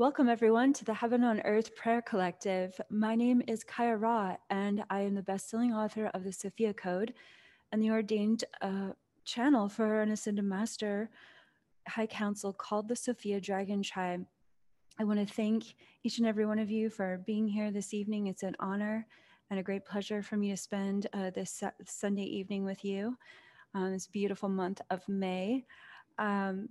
Welcome, everyone, to the Heaven on Earth Prayer Collective. My name is Kaia Ra, and I am the best-selling author of the Sophia Code and the ordained uh, channel for an Ascended Master High Council called the Sophia Dragon Tribe. I want to thank each and every one of you for being here this evening. It's an honor and a great pleasure for me to spend uh, this Sunday evening with you on this beautiful month of May. Um,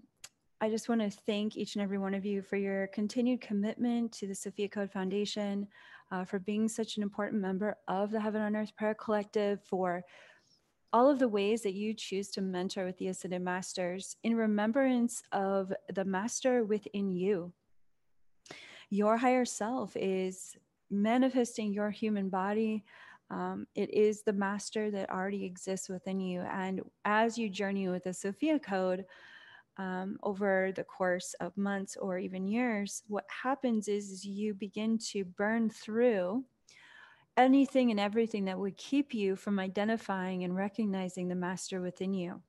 I just want to thank each and every one of you for your continued commitment to the Sophia Code Foundation, uh, for being such an important member of the Heaven on Earth Prayer Collective, for all of the ways that you choose to mentor with the Ascended Masters in remembrance of the Master within you. Your higher self is manifesting your human body. Um, it is the Master that already exists within you. And as you journey with the Sophia Code, um, over the course of months or even years, what happens is, is you begin to burn through anything and everything that would keep you from identifying and recognizing the master within you.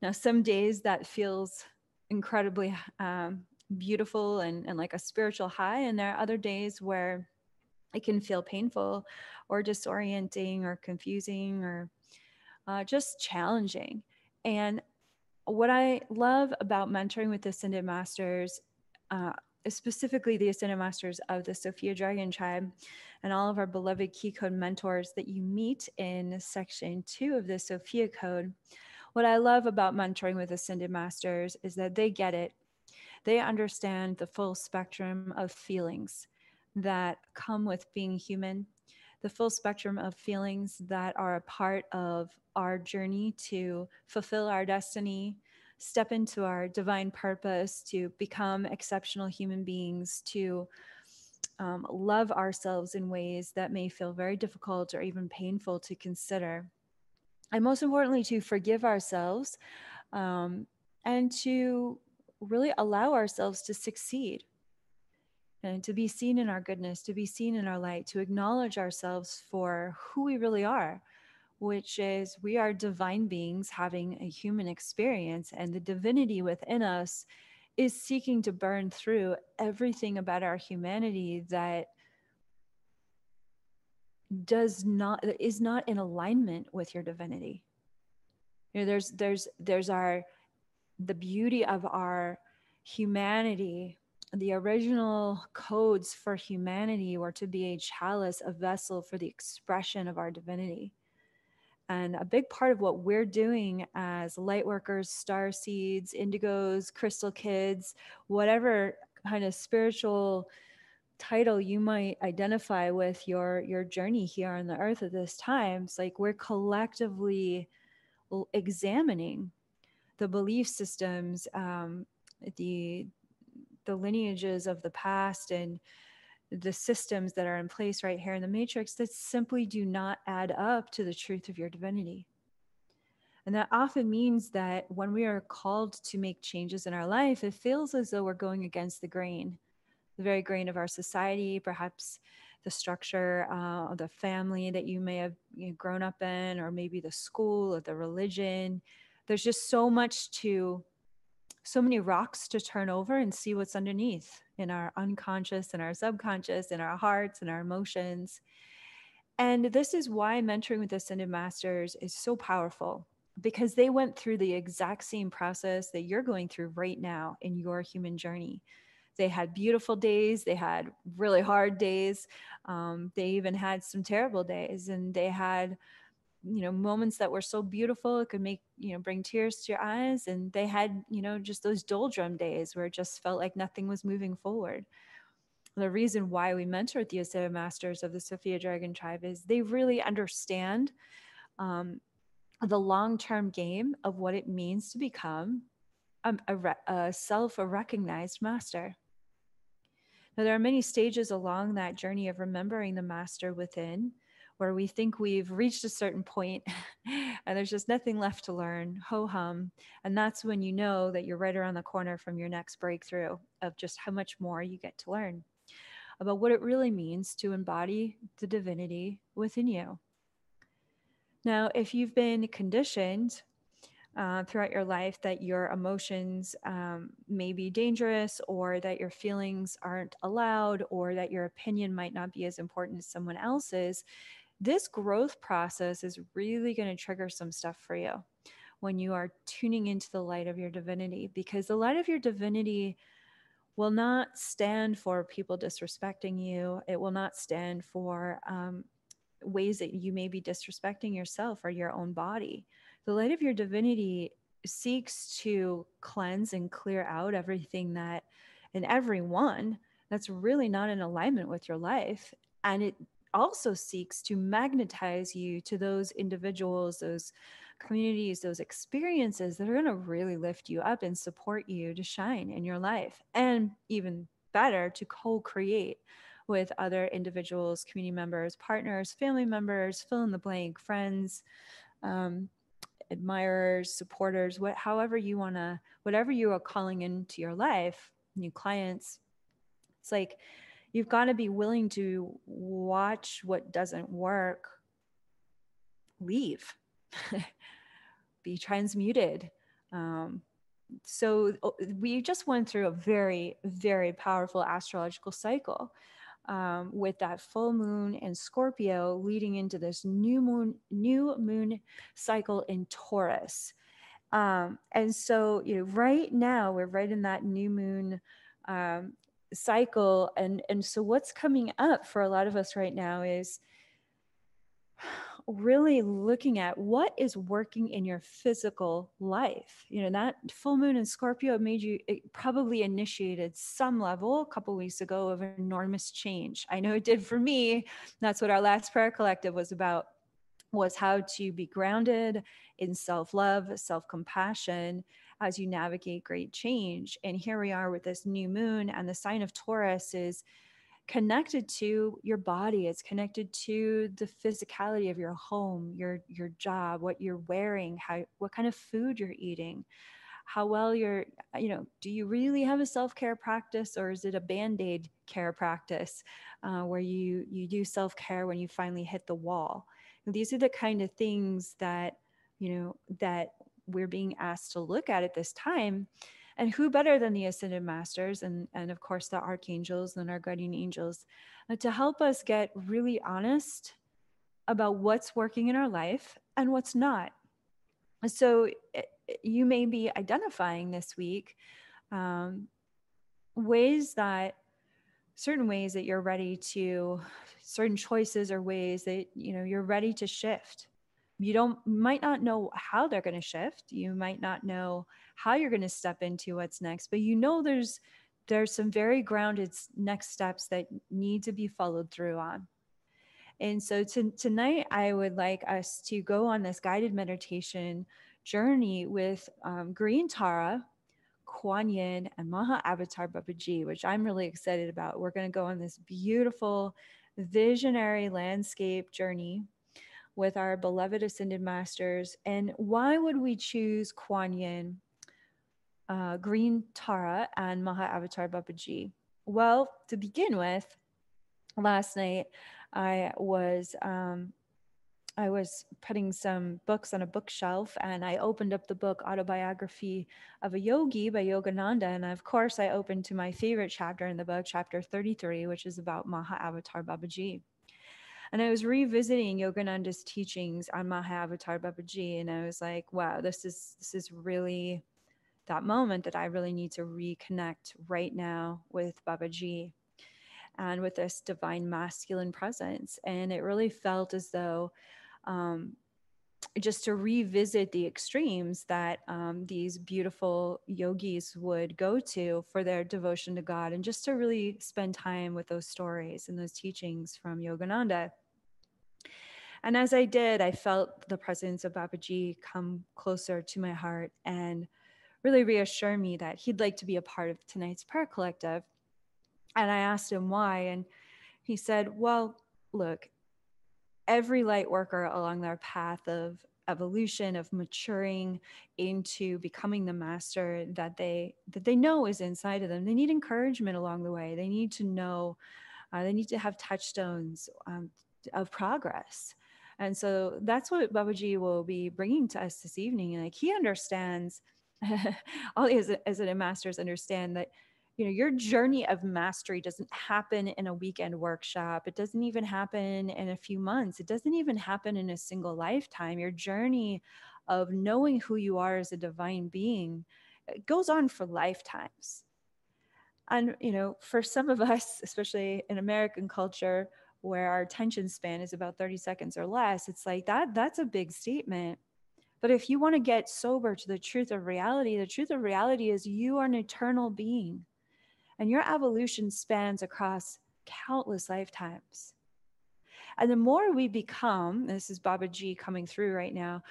Now, some days that feels incredibly um, beautiful and, and like a spiritual high, and there are other days where it can feel painful or disorienting or confusing or uh, just challenging. And what I love about mentoring with Ascended Masters, uh, specifically the Ascended Masters of the Sophia Dragon Tribe, and all of our beloved Key Code mentors that you meet in section two of the Sophia Code. What I love about mentoring with Ascended Masters is that they get it. They understand the full spectrum of feelings that come with being human the full spectrum of feelings that are a part of our journey to fulfill our destiny, step into our divine purpose, to become exceptional human beings, to um, love ourselves in ways that may feel very difficult or even painful to consider. And most importantly, to forgive ourselves um, and to really allow ourselves to succeed and to be seen in our goodness, to be seen in our light, to acknowledge ourselves for who we really are, which is we are divine beings having a human experience, and the divinity within us is seeking to burn through everything about our humanity that does not is not in alignment with your divinity. You know there's there's there's our the beauty of our humanity the original codes for humanity were to be a chalice, a vessel for the expression of our divinity. And a big part of what we're doing as light workers, star seeds, indigos, crystal kids, whatever kind of spiritual title you might identify with your your journey here on the earth at this time it's like we're collectively examining the belief systems um, the the lineages of the past and the systems that are in place right here in the matrix that simply do not add up to the truth of your divinity. And that often means that when we are called to make changes in our life, it feels as though we're going against the grain, the very grain of our society, perhaps the structure uh, of the family that you may have you know, grown up in, or maybe the school or the religion. There's just so much to so many rocks to turn over and see what's underneath in our unconscious and our subconscious in our hearts and our emotions. And this is why mentoring with ascended masters is so powerful because they went through the exact same process that you're going through right now in your human journey. They had beautiful days they had really hard days um, they even had some terrible days and they had you know moments that were so beautiful it could make you know bring tears to your eyes and they had you know just those doldrum days where it just felt like nothing was moving forward the reason why we mentor the Ascended Masters of the Sophia Dragon Tribe is they really understand um, the long-term game of what it means to become a, a, a self-recognized master. Now, there are many stages along that journey of remembering the master within where we think we've reached a certain point and there's just nothing left to learn, ho hum. And that's when you know that you're right around the corner from your next breakthrough of just how much more you get to learn about what it really means to embody the divinity within you. Now, if you've been conditioned uh, throughout your life that your emotions um, may be dangerous or that your feelings aren't allowed or that your opinion might not be as important as someone else's, this growth process is really going to trigger some stuff for you when you are tuning into the light of your divinity because the light of your divinity will not stand for people disrespecting you. It will not stand for um, ways that you may be disrespecting yourself or your own body. The light of your divinity seeks to cleanse and clear out everything that in everyone that's really not in alignment with your life. And it also seeks to magnetize you to those individuals, those communities, those experiences that are going to really lift you up and support you to shine in your life. And even better, to co create with other individuals, community members, partners, family members, fill in the blank, friends, um, admirers, supporters, what, however you want to, whatever you are calling into your life, new clients. It's like you've got to be willing to watch what doesn't work leave. Be transmuted. Um, so oh, we just went through a very very powerful astrological cycle um, with that full moon and scorpio leading into this new moon new moon cycle in taurus. Um, and so you know right now we're right in that new moon um, cycle and and so what's coming up for a lot of us right now is really looking at what is working in your physical life. You know that full moon in scorpio made you it probably initiated some level a couple weeks ago of enormous change. I know it did for me. That's what our last prayer collective was about was how to be grounded in self-love self-compassion as you navigate great change. And here we are with this new moon, and the sign of Taurus is connected to your body it's connected to the physicality of your home your your job what you're wearing how what kind of food you're eating how well you're you know do you really have a self-care practice or is it a band-aid care practice uh, where you you do self-care when you finally hit the wall and these are the kind of things that you know that we're being asked to look at at this time. And who better than the ascended masters and, and of course the archangels and our guardian angels uh, to help us get really honest about what's working in our life and what's not. So it, eh, you may be identifying this week um, ways that certain ways that you're ready to certain choices or ways that you know you're ready to shift you don't might not know how they're going to shift you might not know how you're going to step into what's next but you know there's there's some very grounded next steps that need to be followed through on. And so to, tonight i would like us to go on this guided meditation journey with um, green tara kuan yin and maha avatar babaji which i'm really excited about. We're going to go on this beautiful visionary landscape journey with our beloved ascended masters. And why would we choose Kuan Yin, uh, Green Tara, and Maha Avatar Babaji? Well, to begin with, last night I was um, I was putting some books on a bookshelf and I opened up the book Autobiography of a Yogi by Yogananda. And of course, I opened to my favorite chapter in the book, chapter 33, which is about Maha Avatar Babaji. And I was revisiting Yogananda's teachings on Mahavatar Babaji, and I was like, wow, this is this is really that moment that I really need to reconnect right now with Babaji and with this divine masculine presence. And it really felt as though um, just to revisit the extremes that um, these beautiful yogis would go to for their devotion to God, and just to really spend time with those stories and those teachings from Yogananda. And as I did, I felt the presence of Babaji come closer to my heart and really reassure me that he'd like to be a part of tonight's prayer collective. And I asked him why, and he said, Well, look, every light worker along their path of evolution of maturing into becoming the master that they that they know is inside of them. They need encouragement along the way. They need to know uh, they need to have touchstones um, of progress. And so that's what Babaji will be bringing to us this evening. Like he understands, all his as a masters understand that you know your journey of mastery doesn't happen in a weekend workshop it doesn't even happen in a few months it doesn't even happen in a single lifetime your journey of knowing who you are as a divine being uh, goes on for lifetimes. And you know for some of us especially in american culture where our attention span is about 30 seconds or less it's like that that's a big statement. But if you want to get sober to the truth of reality the truth of reality is you are an eternal being and your evolution spans across countless lifetimes. And the more we become this is babaji coming through right now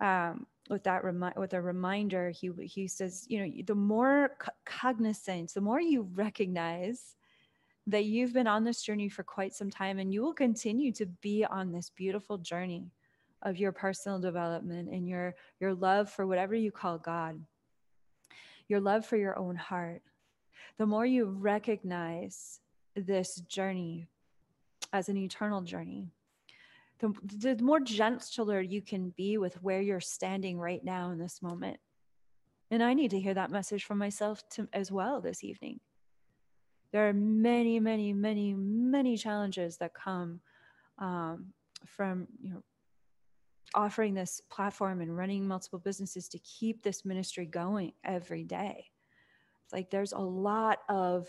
um, with that remi- with a reminder he he says you know the more c- cognizant the more you recognize that you've been on this journey for quite some time and you will continue to be on this beautiful journey of your personal development and your your love for whatever you call god your love for your own heart the more you recognize this journey as an eternal journey the, the more gentler you can be with where you're standing right now in this moment and i need to hear that message from myself to, as well this evening there are many, many, many, many challenges that come um, from you know offering this platform and running multiple businesses to keep this ministry going every day. Like there's a lot of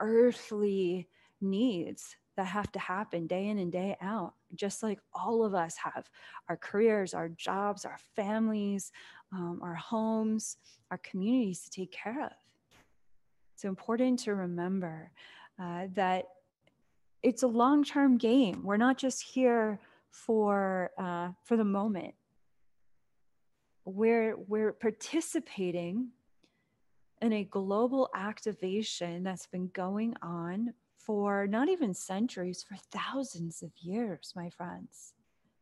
earthly needs that have to happen day in and day out, just like all of us have our careers, our jobs, our families, um, our homes, our communities to take care of. It's important to remember uh, that it's a long-term game. We're not just here for uh, for the moment. We're we're participating in a global activation that's been going on for not even centuries, for thousands of years, my friends.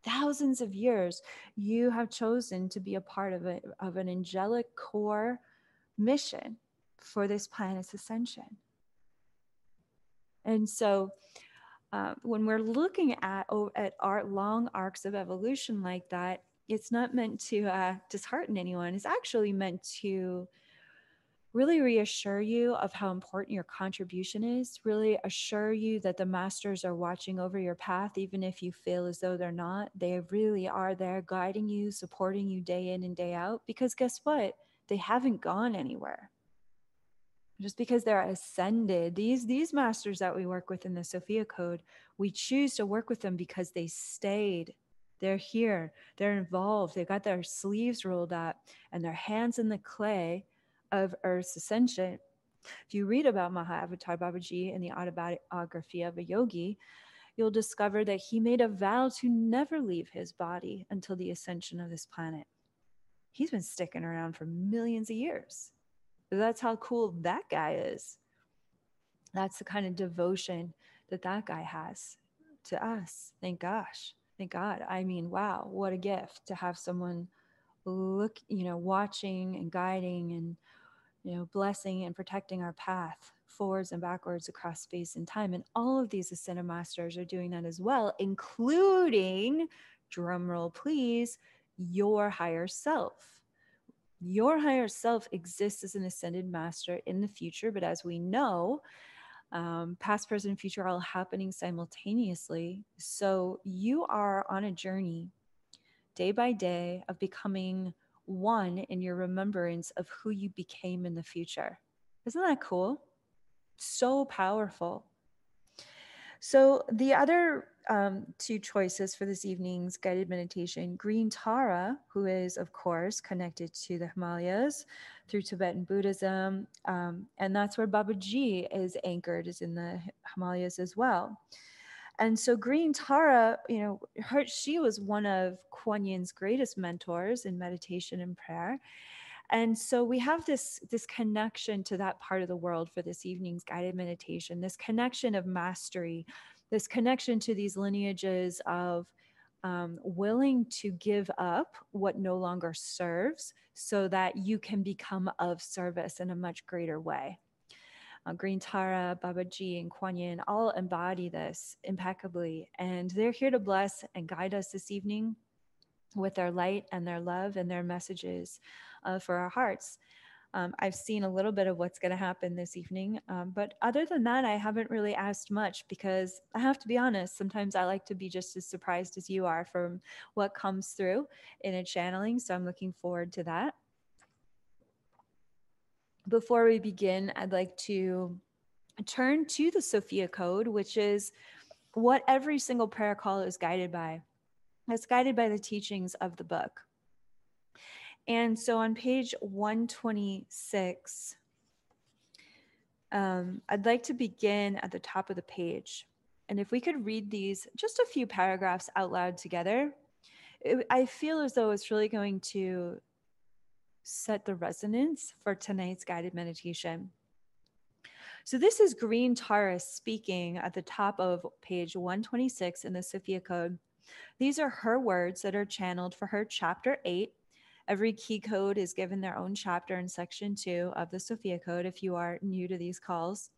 Thousands of years, you have chosen to be a part of it of an angelic core mission for this planet's ascension. And so, uh, when we're looking at oh, at our long arcs of evolution like that, it's not meant to uh, dishearten anyone. It's actually meant to really reassure you of how important your contribution is. Really assure you that the masters are watching over your path, even if you feel as though they're not. They really are there, guiding you, supporting you day in and day out. Because guess what? They haven't gone anywhere just because they're ascended these these masters that we work with in the sophia code we choose to work with them because they stayed they're here they're involved they've got their sleeves rolled up and their hands in the clay of earth's ascension if you read about mahavatar babaji in the autobiography of a yogi you'll discover that he made a vow to never leave his body until the ascension of this planet he's been sticking around for millions of years that's how cool that guy is. That's the kind of devotion that that guy has to us. Thank gosh. Thank God. I mean, wow, what a gift to have someone look, you know, watching and guiding and, you know, blessing and protecting our path forwards and backwards across space and time. And all of these ascended masters are doing that as well, including, drumroll please, your higher self your higher self exists as an ascended master in the future, but as we know, um, past, present, future are all happening simultaneously. So you are on a journey day by day of becoming one in your remembrance of who you became in the future. Isn't that cool? So powerful. So the other um, two choices for this evening's guided meditation Green Tara, who is, of course, connected to the Himalayas through Tibetan Buddhism. Um, and that's where Babaji is anchored, is in the Himalayas as well. And so Green Tara, you know, her, she was one of Kuan Yin's greatest mentors in meditation and prayer. And so we have this this connection to that part of the world for this evening's guided meditation, this connection of mastery, this connection to these lineages of um, willing to give up what no longer serves so that you can become of service in a much greater way. Uh, Green Tara, Babaji, and Kuan Yin all embody this impeccably. And they're here to bless and guide us this evening with their light and their love and their messages uh, for our hearts. Um, I've seen a little bit of what's going to happen this evening. Um, but other than that, I haven't really asked much because I have to be honest, sometimes I like to be just as surprised as you are from what comes through in a channeling. So I'm looking forward to that. Before we begin, I'd like to turn to the Sophia Code, which is what every single prayer call is guided by. It's guided by the teachings of the book. And so on page 126, um, I'd like to begin at the top of the page. And if we could read these just a few paragraphs out loud together, it, I feel as though it's really going to set the resonance for tonight's guided meditation. So this is Green Tara's speaking at the top of page 126 in the Sophia Code. These are her words that are channeled for her chapter 8. Every key code is given their own chapter in section 2 of the Sophia Code if you are new to these calls.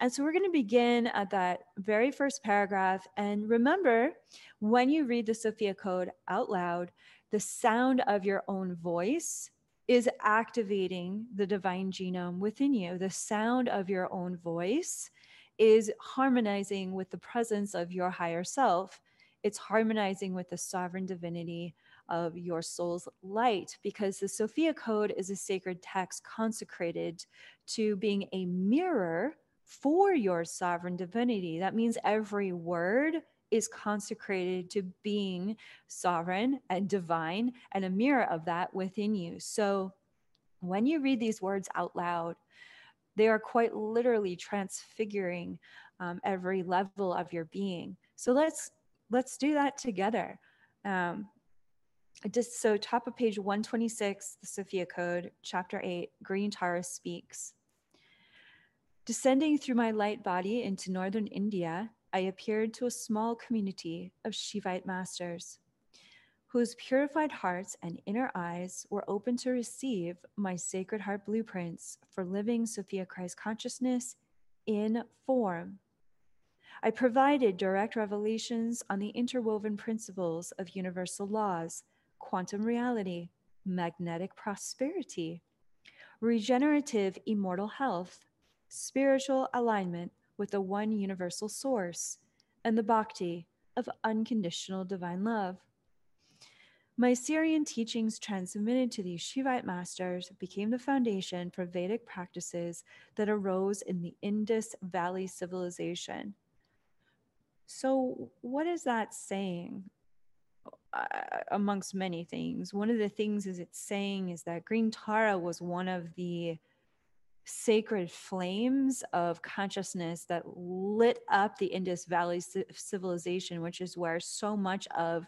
And so we're going to begin at that very first paragraph. And remember, when you read the Sophia Code out loud, the sound of your own voice is activating the divine genome within you. The sound of your own voice is harmonizing with the presence of your higher self. It's harmonizing with the sovereign divinity of your soul's light because the Sophia Code is a sacred text consecrated to being a mirror for your sovereign divinity. That means every word is consecrated to being sovereign and divine and a mirror of that within you. So when you read these words out loud, they are quite literally transfiguring um, every level of your being. So let's let's do that together. Um, just so top of page 126, the Sophia Code, chapter 8, Green Tara's speaks. Descending through my light body into northern India, I appeared to a small community of Shivite masters whose purified hearts and inner eyes were open to receive my sacred heart blueprints for living Sophia Christ consciousness in form. I provided direct revelations on the interwoven principles of universal laws, quantum reality, magnetic prosperity, regenerative immortal health, spiritual alignment, with the one universal source and the bhakti of unconditional divine love. My Sirian teachings transmitted to these Shivite masters became the foundation for Vedic practices that arose in the Indus Valley civilization. So, what is that saying? Uh, amongst many things, one of the things is it's saying is that Green Tara was one of the sacred flames of consciousness that lit up the Indus Valley civilization, which is where so much of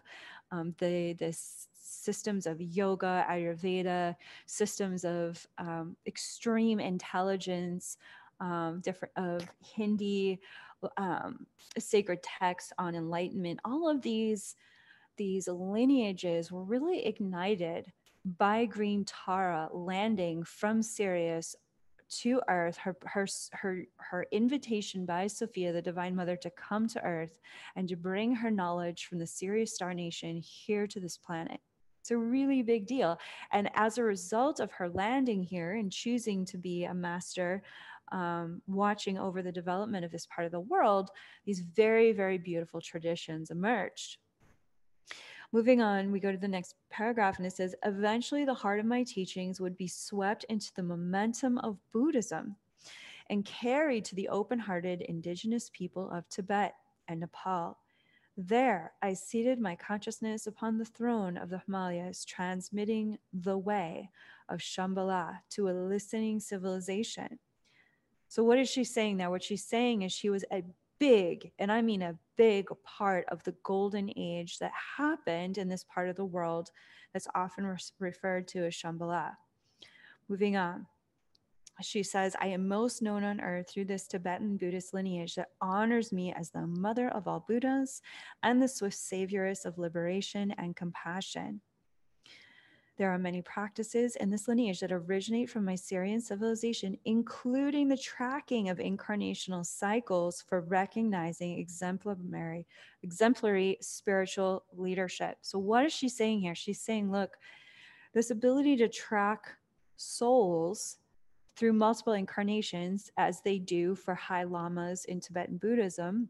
um, the the systems of yoga, Ayurveda, systems of um, extreme intelligence, um, different of Hindi, um, sacred texts on enlightenment. All of these these lineages were really ignited by Green Tara landing from Sirius to earth her her her her invitation by sophia the divine mother to come to earth and to bring her knowledge from the sirius star nation here to this planet. It's a really big deal. And as a result of her landing here and choosing to be a master um, watching over the development of this part of the world these very very beautiful traditions emerged Moving on, we go to the next paragraph and it says, Eventually, the heart of my teachings would be swept into the momentum of Buddhism and carried to the open hearted indigenous people of Tibet and Nepal. There, I seated my consciousness upon the throne of the Himalayas, transmitting the way of Shambhala to a listening civilization. So, what is she saying there? What she's saying is she was a big, and I mean a big part of the golden age that happened in this part of the world that's often re- referred to as Shambhala. Moving on. She says, I am most known on earth through this Tibetan Buddhist lineage that honors me as the mother of all Buddhas and the swift savioress of liberation and compassion. There are many practices in this lineage that originate from my Sirian civilization, including the tracking of incarnational cycles for recognizing exemplary, exemplary spiritual leadership. So, what is she saying here? She's saying, look, this ability to track souls through multiple incarnations, as they do for high lamas in Tibetan Buddhism,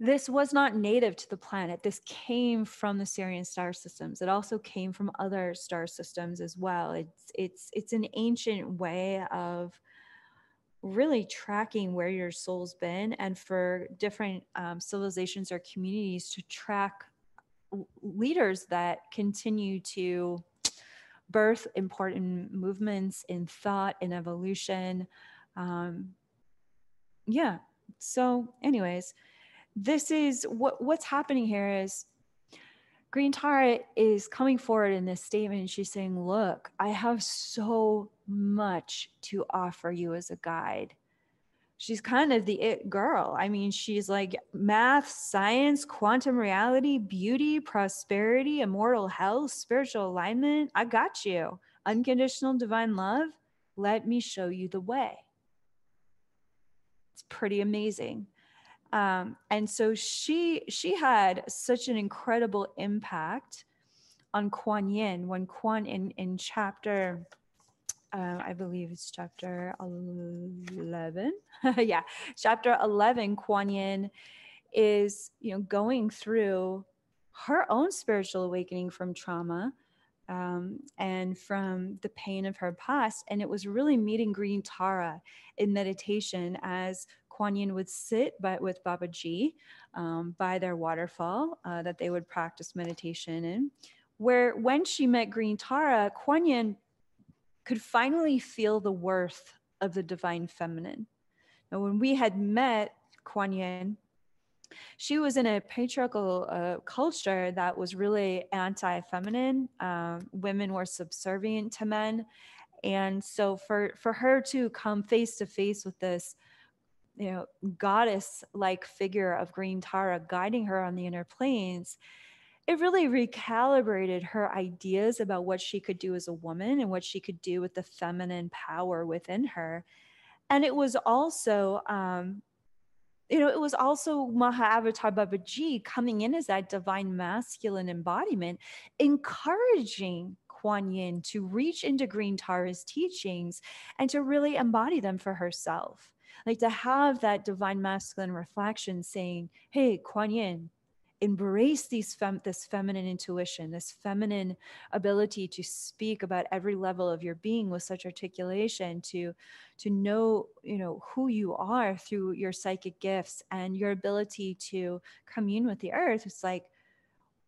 this was not native to the planet. This came from the Sirian star systems. It also came from other star systems as well. It's it's it's an ancient way of really tracking where your soul's been, and for different um, civilizations or communities to track leaders that continue to birth important movements in thought and evolution. Um, yeah. So, anyways this is what what's happening here is Green Tara is coming forward in this statement she's saying, Look, I have so much to offer you as a guide. She's kind of the it girl. I mean, she's like math, science, quantum reality, beauty, prosperity, immortal health, spiritual alignment. I got you. Unconditional divine love. Let me show you the way. It's pretty amazing. Um, and so she she had such an incredible impact on Kuan Yin when Kuan Yin in chapter uh, I believe it's chapter 11. yeah, chapter 11, Kuan Yin is, you know, going through her own spiritual awakening from trauma um, and from the pain of her past. And it was really meeting Green Tara in meditation as Kuan Yin would sit by, with Babaji um, by their waterfall uh, that they would practice meditation in, where when she met Green Tara, Kuan Yin could finally feel the worth of the divine feminine. Now, when we had met Kuan Yin, she was in a patriarchal uh, culture that was really anti feminine. Um, women were subservient to men. And so for, for her to come face to face with this you know goddess like figure of green tara guiding her on the inner planes it really recalibrated her ideas about what she could do as a woman and what she could do with the feminine power within her. And it was also um, you know, it was also Mahavatar Babaji coming in as that divine masculine embodiment, encouraging Kuan Yin to reach into Green Tara's teachings and to really embody them for herself like to have that divine masculine reflection saying, hey, Kuan Yin, embrace these fem- this feminine intuition, this feminine ability to speak about every level of your being with such articulation, to to know, you know, who you are through your psychic gifts and your ability to commune with the earth. It's like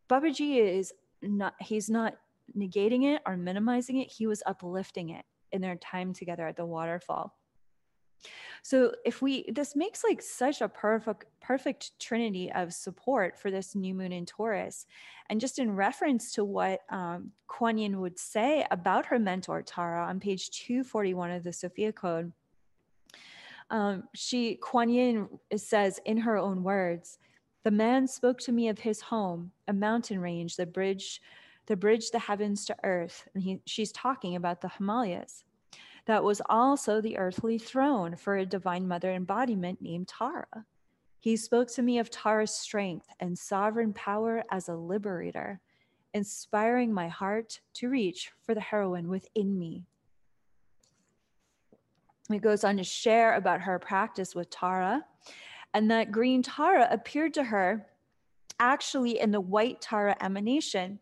Babaji is not he's not negating it or minimizing it. He was uplifting it in their time together at the waterfall. So if we this makes like such a perfect perfect trinity of support for this new moon in Taurus. And just in reference to what um, Kuan Yin would say about her mentor Tara on page 241 of the Sophia Code, um, she Kuan Yin says in her own words, "The man spoke to me of his home, a mountain range, the bridge." The bridge the heavens to earth. And he, she's talking about the Himalayas that was also the earthly throne for a divine mother embodiment named Tara. He spoke to me of Tara's strength and sovereign power as a liberator, inspiring my heart to reach for the heroine within me. He goes on to share about her practice with Tara and that green Tara appeared to her actually in the white Tara emanation,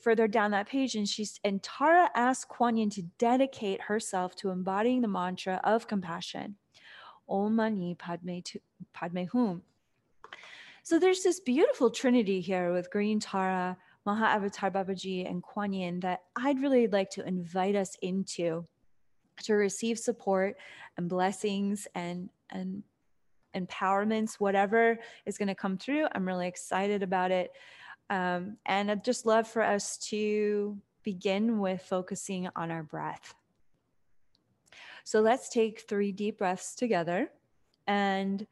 further down that page and she's and Tara asked Kuan Yin to dedicate herself to embodying the mantra of compassion. Om Mani Padme, Padme Hum. So there's this beautiful trinity here with Green Tara, Maha Avatar Babaji, and Kuan Yin that I'd really like to invite us into to receive support and blessings and and empowerments, whatever is going to come through. I'm really excited about it. Um, and I'd just love for us to begin with focusing on our breath. So let's take three deep breaths together. And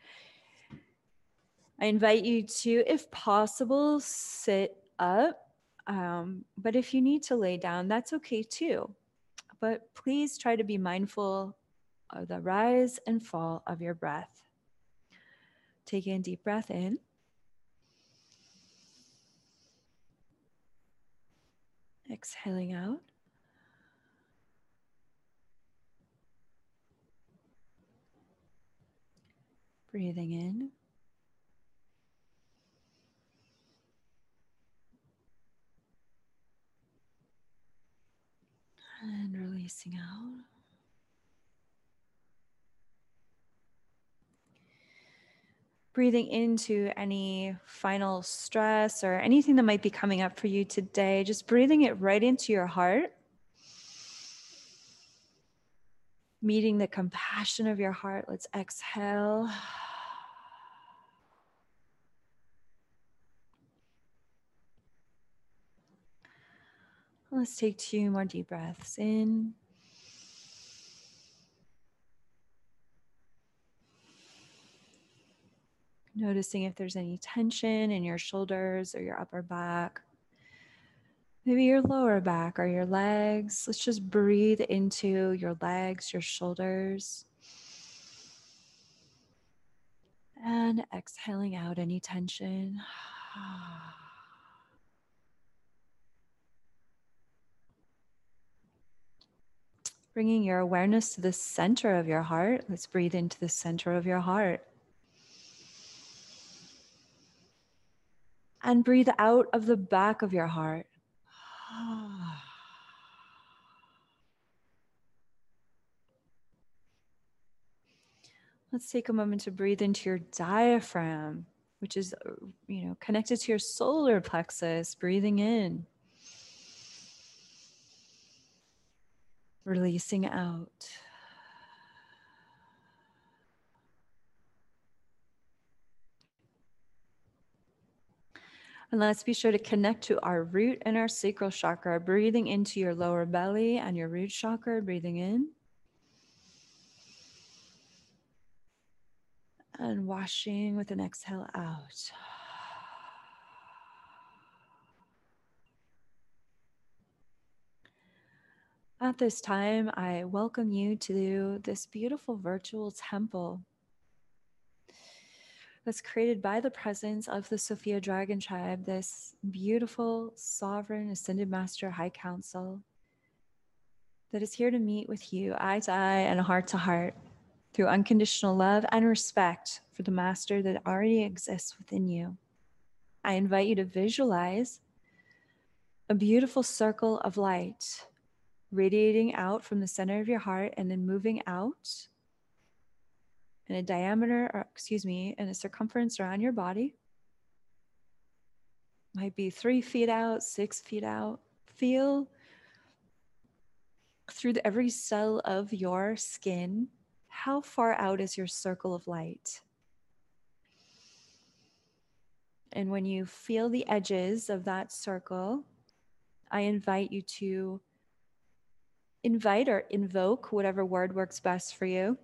I invite you to, if possible, sit up. Um, but if you need to lay down, that's okay too. But please try to be mindful of the rise and fall of your breath. Take a deep breath in. Exhaling out. Breathing in. And releasing out. Breathing into any final stress or anything that might be coming up for you today, just breathing it right into your heart. Meeting the compassion of your heart. Let's exhale. Let's take two more deep breaths in. Noticing if there's any tension in your shoulders or your upper back, maybe your lower back or your legs. Let's just breathe into your legs, your shoulders. And exhaling out any tension. Bringing your awareness to the center of your heart. Let's breathe into the center of your heart. And breathe out of the back of your heart. Let's take a moment to breathe into your diaphragm, which is, uh, you know, connected to your solar plexus, breathing in. Releasing out. And let's be sure to connect to our root and our sacral chakra, breathing into your lower belly and your root chakra, breathing in. And washing with an exhale out. At this time, I welcome you to this beautiful virtual temple that's created by the presence of the Sophia Dragon Tribe, this beautiful, sovereign, ascended master high council that is here to meet with you eye to eye and heart to heart through unconditional love and respect for the master that already exists within you. I invite you to visualize a beautiful circle of light radiating out from the center of your heart and then moving out in a diameter, or excuse me, in a circumference around your body. Might be three feet out, six feet out. Feel through the, every cell of your skin how far out is your circle of light? And when you feel the edges of that circle, I invite you to invite or invoke whatever word works best for you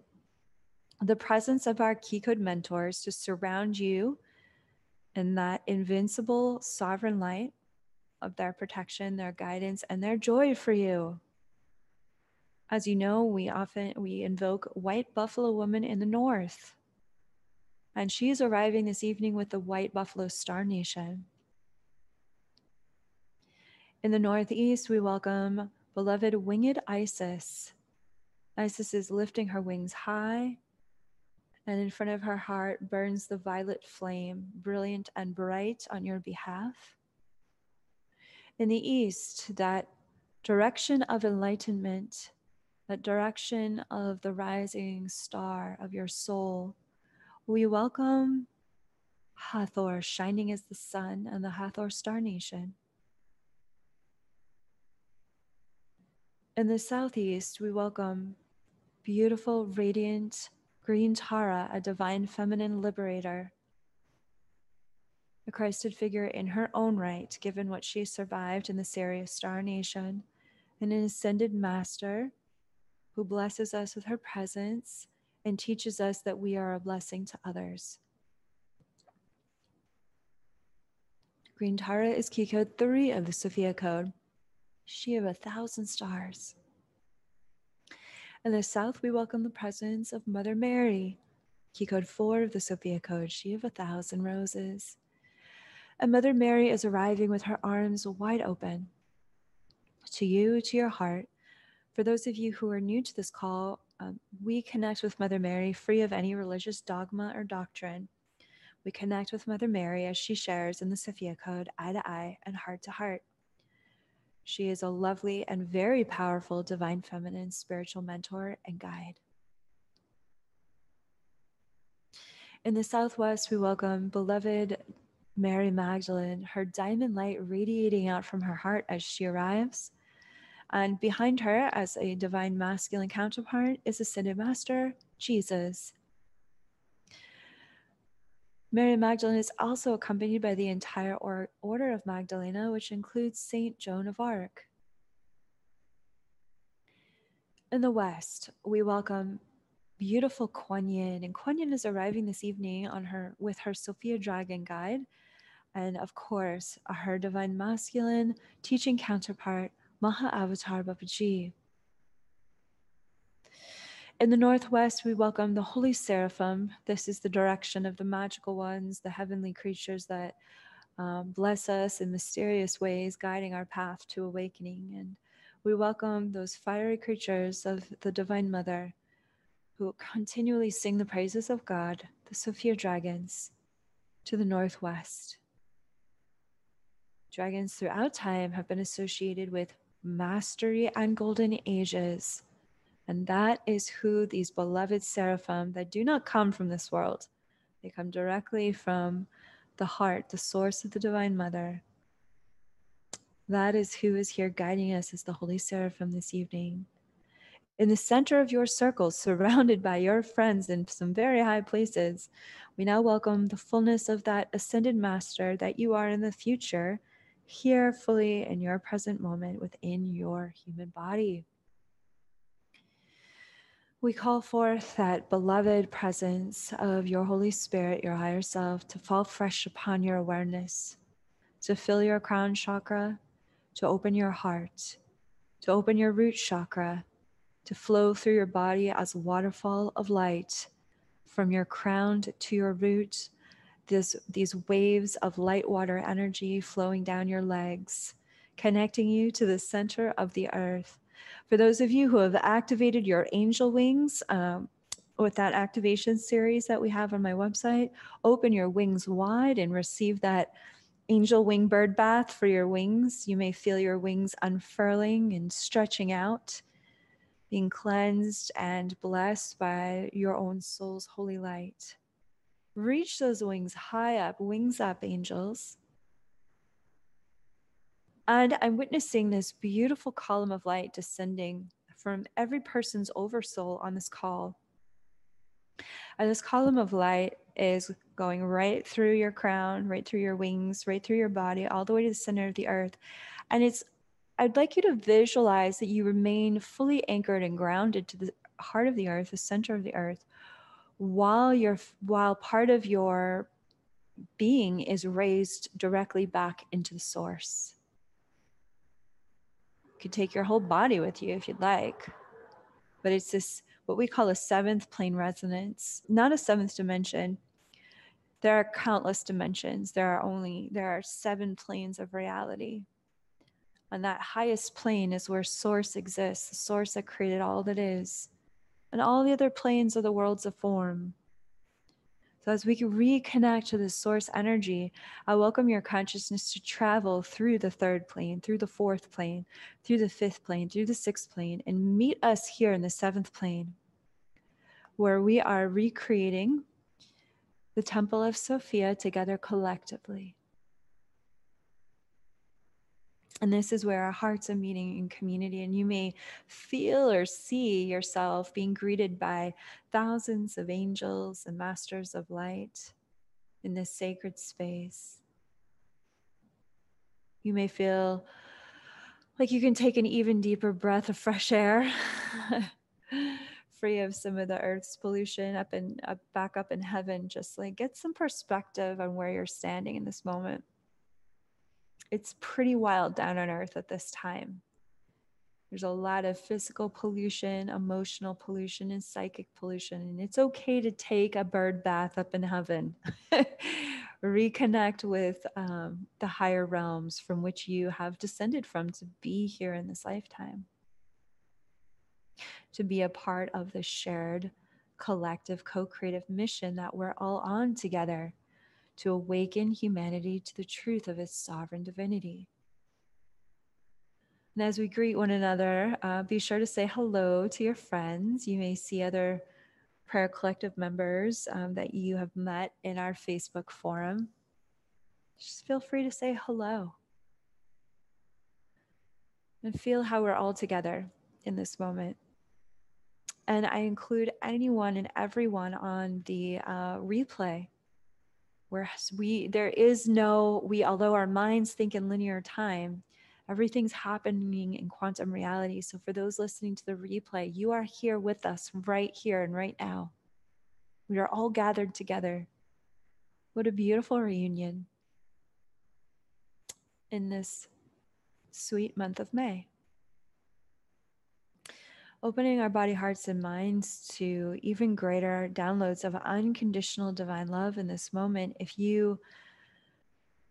the presence of our key code mentors to surround you in that invincible sovereign light of their protection, their guidance, and their joy for you. As you know, we often we invoke white buffalo woman in the north. And she's arriving this evening with the white buffalo star nation. In the northeast, we welcome beloved winged Isis. Isis is lifting her wings high and in front of her heart burns the violet flame, brilliant and bright on your behalf. In the east, that direction of enlightenment, that direction of the rising star of your soul, we welcome Hathor shining as the sun and the Hathor Star Nation. In the southeast, we welcome beautiful, radiant, Green Tara, a divine feminine liberator, a Christed figure in her own right, given what she survived in the Sirius Star Nation, and an ascended master who blesses us with her presence and teaches us that we are a blessing to others. Green Tara is key code three of the Sophia Code. She of a thousand stars. In the south, we welcome the presence of Mother Mary, key code four of the Sophia Code. She of a thousand roses. And Mother Mary is arriving with her arms wide open to you, to your heart. For those of you who are new to this call, um, we connect with Mother Mary free of any religious dogma or doctrine. We connect with Mother Mary as she shares in the Sophia Code, eye to eye and heart to heart. She is a lovely and very powerful divine feminine spiritual mentor and guide. In the Southwest, we welcome beloved Mary Magdalene, her diamond light radiating out from her heart as she arrives. And behind her, as a divine masculine counterpart, is ascended master, Jesus. Mary Magdalene is also accompanied by the entire or- Order of Magdalena, which includes Saint Joan of Arc. In the West, we welcome beautiful Kuan Yin, and Kuan Yin is arriving this evening on her with her Sophia Dragon Guide, and of course, her divine masculine teaching counterpart, Maha Avatar Babaji. In the northwest, we welcome the Holy Seraphim. This is the direction of the magical ones, the heavenly creatures that um, bless us in mysterious ways, guiding our path to awakening. And we welcome those fiery creatures of the Divine Mother who continually sing the praises of God, the Sophia dragons, to the northwest. Dragons throughout time have been associated with mastery and golden ages and that is who these beloved seraphim that do not come from this world, they come directly from the heart, the source of the Divine Mother. That is who is here guiding us as the Holy Seraphim this evening. In the center of your circle, surrounded by your friends in some very high places, we now welcome the fullness of that ascended master that you are in the future, here fully in your present moment within your human body we call forth that beloved presence of your Holy Spirit, your higher self, to fall fresh upon your awareness, to fill your crown chakra, to open your heart, to open your root chakra, to flow through your body as a waterfall of light from your crown to your root. This, these waves of light water energy flowing down your legs, connecting you to the center of the earth for those of you who have activated your angel wings, um, with that activation series that we have on my website, open your wings wide and receive that angel wing bird bath for your wings. You may feel your wings unfurling and stretching out, being cleansed and blessed by your own soul's holy light. Reach those wings high up, wings up, angels. And I'm witnessing this beautiful column of light descending from every person's oversoul on this call. And this column of light is going right through your crown, right through your wings, right through your body, all the way to the center of the earth. And it's, I'd like you to visualize that you remain fully anchored and grounded to the heart of the earth, the center of the earth, while you're, while part of your being is raised directly back into the source could take your whole body with you if you'd like. But it's this, what we call a seventh plane resonance, not a seventh dimension. There are countless dimensions. There are only, there are seven planes of reality. And that highest plane is where source exists, the source that created all that is. And all the other planes are the worlds of form. So, as we reconnect to the source energy, I welcome your consciousness to travel through the third plane, through the fourth plane, through the fifth plane, through the sixth plane, and meet us here in the seventh plane, where we are recreating the Temple of Sophia together collectively. And this is where our hearts are meeting in community. And you may feel or see yourself being greeted by thousands of angels and masters of light in this sacred space. You may feel like you can take an even deeper breath of fresh air, free of some of the earth's pollution up and up, back up in heaven. Just like get some perspective on where you're standing in this moment. It's pretty wild down on earth at this time. There's a lot of physical pollution, emotional pollution, and psychic pollution. And it's okay to take a bird bath up in heaven. Reconnect with um, the higher realms from which you have descended from to be here in this lifetime, to be a part of the shared collective co creative mission that we're all on together to awaken humanity to the truth of its sovereign divinity. And as we greet one another, uh, be sure to say hello to your friends. You may see other Prayer Collective members um, that you have met in our Facebook forum. Just feel free to say hello and feel how we're all together in this moment. And I include anyone and everyone on the uh, replay where we there is no we although our minds think in linear time everything's happening in quantum reality. So for those listening to the replay you are here with us right here and right now. We are all gathered together. What a beautiful reunion in this sweet month of may opening our body, hearts, and minds to even greater downloads of unconditional divine love in this moment. If you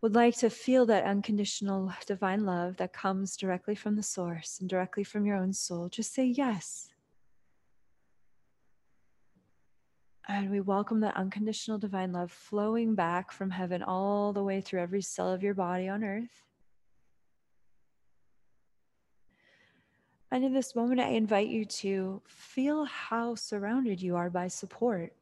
would like to feel that unconditional divine love that comes directly from the source and directly from your own soul, just say yes. And we welcome that unconditional divine love flowing back from heaven all the way through every cell of your body on earth. And in this moment, I invite you to feel how surrounded you are by support.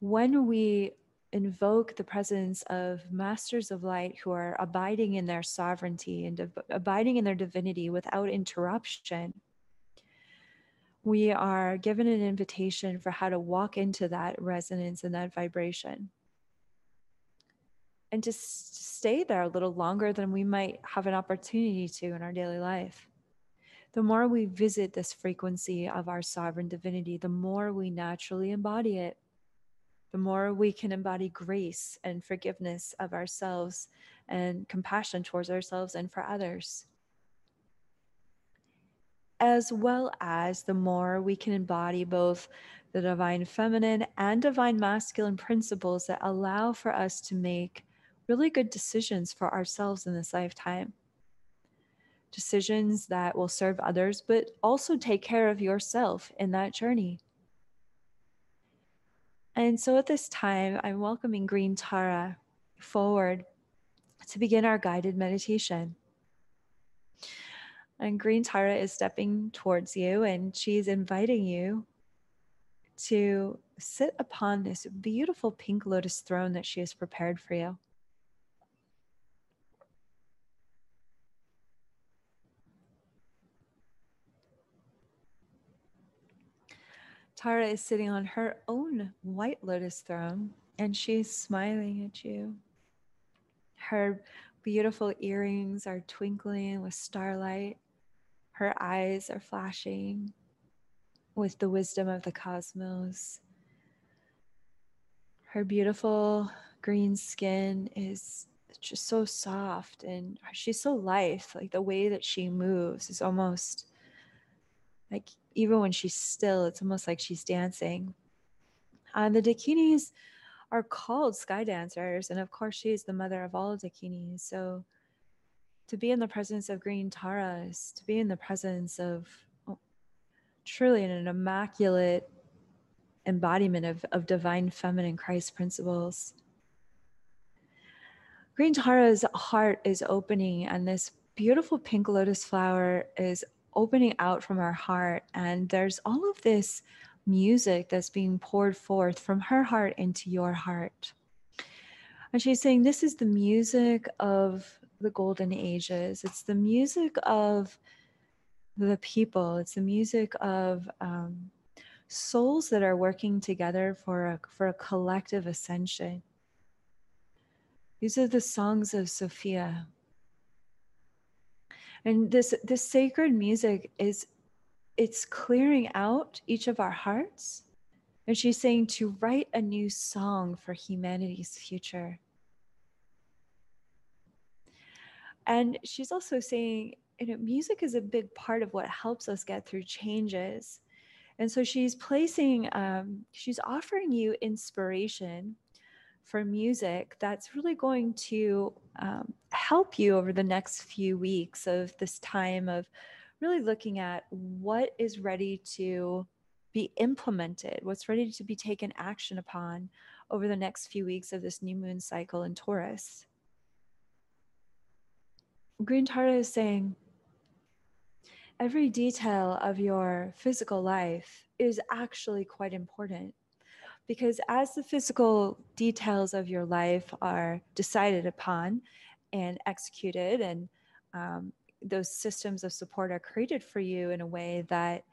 When we invoke the presence of masters of light who are abiding in their sovereignty and ab- abiding in their divinity without interruption, we are given an invitation for how to walk into that resonance and that vibration. And just stay there a little longer than we might have an opportunity to in our daily life. The more we visit this frequency of our sovereign divinity, the more we naturally embody it. The more we can embody grace and forgiveness of ourselves and compassion towards ourselves and for others. As well as the more we can embody both the divine feminine and divine masculine principles that allow for us to make really good decisions for ourselves in this lifetime. Decisions that will serve others, but also take care of yourself in that journey. And so at this time, I'm welcoming Green Tara forward to begin our guided meditation. And Green Tara is stepping towards you and she's inviting you to sit upon this beautiful pink lotus throne that she has prepared for you. Tara is sitting on her own white lotus throne and she's smiling at you. Her beautiful earrings are twinkling with starlight. Her eyes are flashing with the wisdom of the cosmos. Her beautiful green skin is just so soft and she's so lithe. Like the way that she moves is almost like even when she's still, it's almost like she's dancing. And the Dakinis are called sky dancers. And of course, she is the mother of all Dakinis. So to be in the presence of green Taras, to be in the presence of oh, truly an immaculate embodiment of, of divine feminine Christ principles. Green Tara's heart is opening, and this beautiful pink lotus flower is opening out from her heart. And there's all of this music that's being poured forth from her heart into your heart. And she's saying, This is the music of the golden ages. It's the music of the people. It's the music of um, souls that are working together for a, for a collective ascension. These are the songs of Sophia, and this this sacred music is it's clearing out each of our hearts. And she's saying to write a new song for humanity's future. And she's also saying, you know, music is a big part of what helps us get through changes. And so she's placing, um, she's offering you inspiration for music that's really going to um, help you over the next few weeks of this time of really looking at what is ready to be implemented, what's ready to be taken action upon over the next few weeks of this new moon cycle in Taurus. Green Tara is saying every detail of your physical life is actually quite important because as the physical details of your life are decided upon and executed and um, those systems of support are created for you in a way that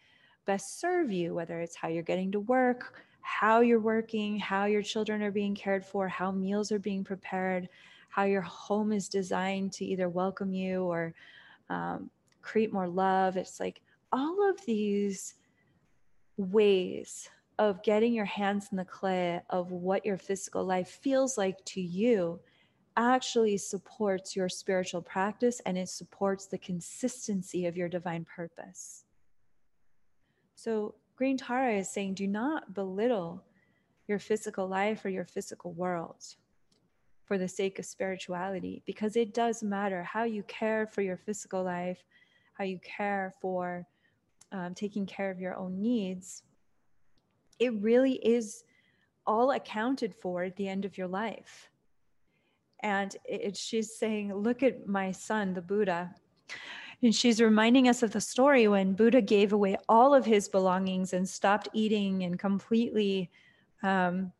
best serve you whether it's how you're getting to work how you're working how your children are being cared for how meals are being prepared how your home is designed to either welcome you or um, create more love. It's like all of these ways of getting your hands in the clay of what your physical life feels like to you actually supports your spiritual practice and it supports the consistency of your divine purpose. So, Green Tara is saying do not belittle your physical life or your physical world for the sake of spirituality because it does matter how you care for your physical life, how you care for um, taking care of your own needs it really is all accounted for at the end of your life. And it, she's saying, Look at my son, the Buddha. And she's reminding us of the story when Buddha gave away all of his belongings and stopped eating and completely um,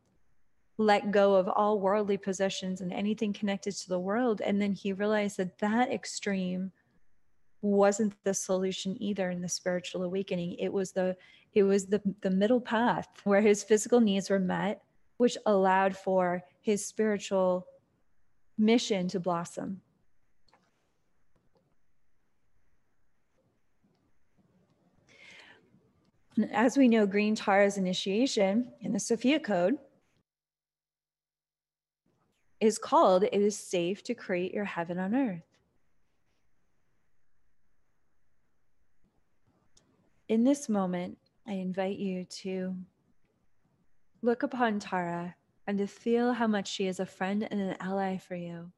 let go of all worldly possessions and anything connected to the world. And then he realized that that extreme wasn't the solution either in the spiritual awakening. It was the it was the, the middle path where his physical needs were met, which allowed for his spiritual mission to blossom. as we know, Green Tara's initiation in the Sophia Code is called It is Safe to Create Your Heaven on Earth. In this moment, I invite you to look upon Tara and to feel how much she is a friend and an ally for you.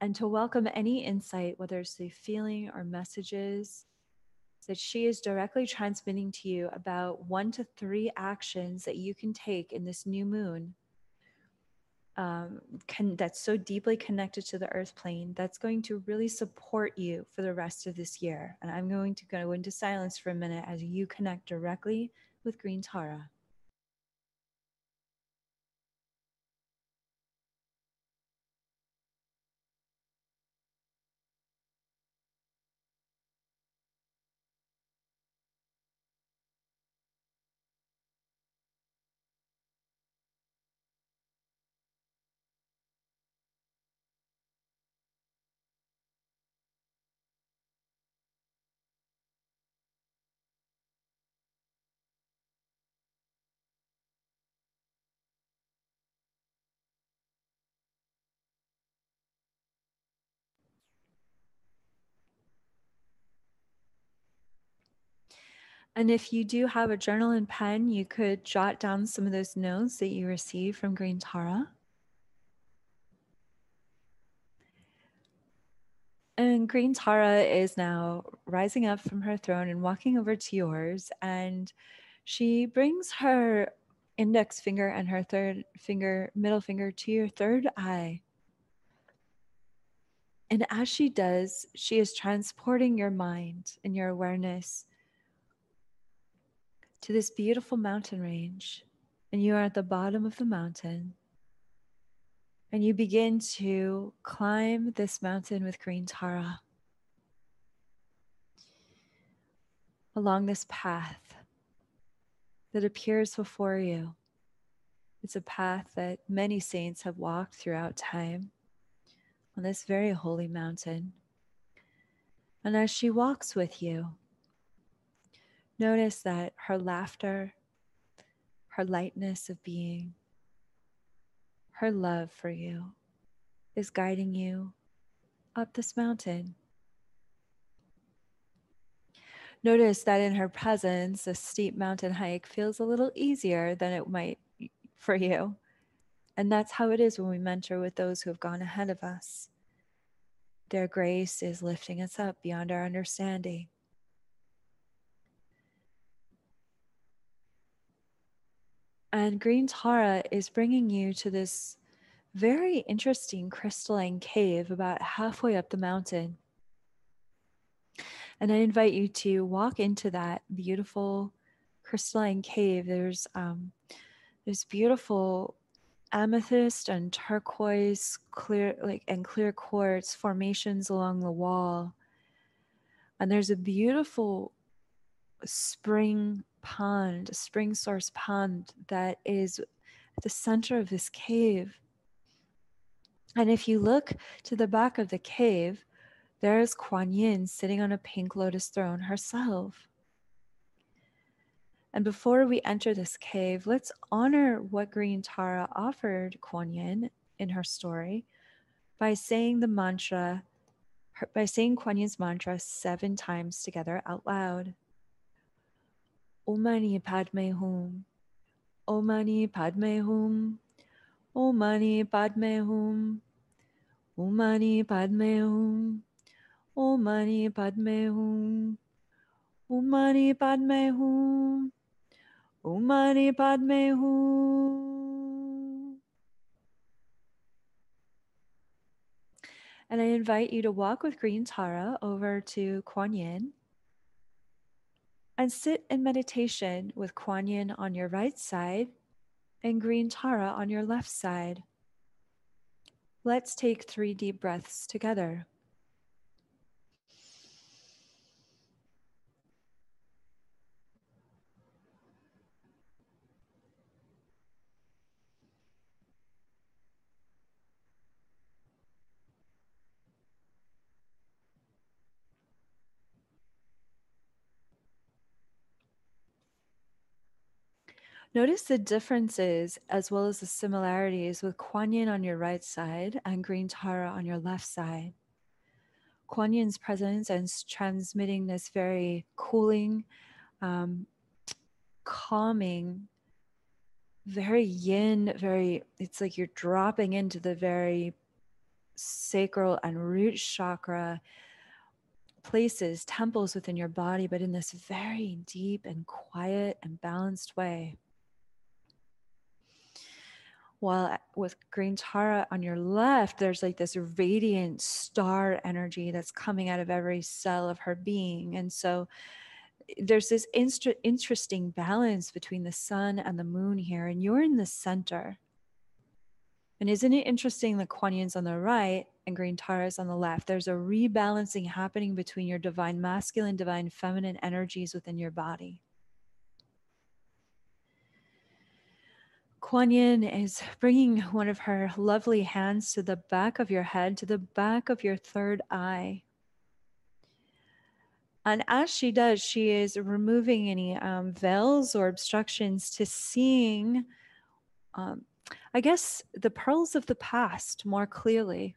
And to welcome any insight, whether it's the feeling or messages that she is directly transmitting to you about one to three actions that you can take in this new moon um, can, that's so deeply connected to the earth plane that's going to really support you for the rest of this year. And I'm going to go into silence for a minute as you connect directly with Green Tara. And if you do have a journal and pen, you could jot down some of those notes that you received from Green Tara. And Green Tara is now rising up from her throne and walking over to yours. And she brings her index finger and her third finger, middle finger, to your third eye. And as she does, she is transporting your mind and your awareness to this beautiful mountain range, and you are at the bottom of the mountain. And you begin to climb this mountain with green Tara along this path that appears before you. It's a path that many saints have walked throughout time on this very holy mountain. And as she walks with you, Notice that her laughter, her lightness of being, her love for you is guiding you up this mountain. Notice that in her presence, a steep mountain hike feels a little easier than it might for you. And that's how it is when we mentor with those who have gone ahead of us. Their grace is lifting us up beyond our understanding. And Green Tara is bringing you to this very interesting crystalline cave about halfway up the mountain. And I invite you to walk into that beautiful crystalline cave. There's um, there's beautiful amethyst and turquoise clear like and clear quartz formations along the wall. And there's a beautiful spring pond, a spring source pond that is at the center of this cave. And if you look to the back of the cave, there is Kuan Yin sitting on a pink lotus throne herself. And before we enter this cave, let's honor what Green Tara offered Kuan Yin in her story by saying the mantra, by saying Kuan Yin's mantra seven times together out loud. Om Mani Padme Hum. Om Mani Padme Hum. Om Mani Padme Hum. Om Mani Padme Hum. Om Mani Padme Hum. Om Mani Padme Hum. Om Mani Padme Hum. And I invite you to walk with Green Tara over to Kuan Yin and sit in meditation with Kuan Yin on your right side and Green Tara on your left side. Let's take three deep breaths together. Notice the differences as well as the similarities with Kuan Yin on your right side and Green Tara on your left side. Kuan Yin's presence and transmitting this very cooling, um, calming, very yin, very, it's like you're dropping into the very sacral and root chakra places, temples within your body, but in this very deep and quiet and balanced way. While with green Tara on your left, there's like this radiant star energy that's coming out of every cell of her being. And so eh, there's this inst- interesting balance between the sun and the moon here, and you're in the center. And isn't it interesting that Kuan Yin's on the right and Green Tara's on the left? There's a rebalancing happening between your divine masculine, divine feminine energies within your body. Kuan Yin is bringing one of her lovely hands to the back of your head, to the back of your third eye. And as she does, she is removing any um, veils or obstructions to seeing, um, I guess, the pearls of the past more clearly.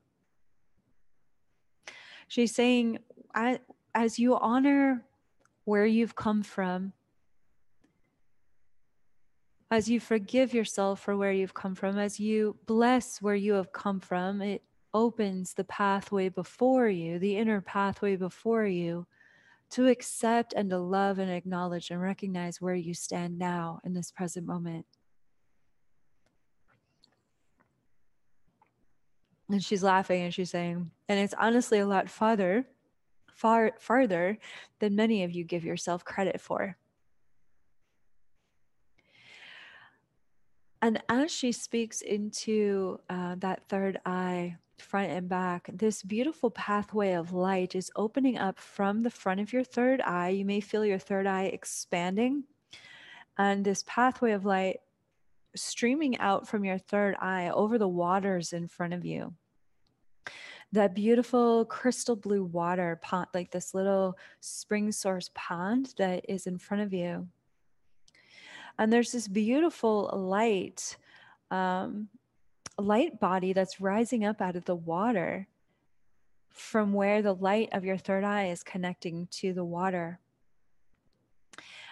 She's saying, as you honor where you've come from, as you forgive yourself for where you've come from, as you bless where you have come from, it opens the pathway before you, the inner pathway before you, to accept and to love and acknowledge and recognize where you stand now in this present moment. And she's laughing and she's saying, and it's honestly a lot farther, far farther than many of you give yourself credit for. And as she speaks into uh, that third eye, front and back, this beautiful pathway of light is opening up from the front of your third eye. You may feel your third eye expanding, and this pathway of light streaming out from your third eye over the waters in front of you. That beautiful crystal blue water pond, like this little spring source pond that is in front of you and there's this beautiful light um, light body that's rising up out of the water from where the light of your third eye is connecting to the water.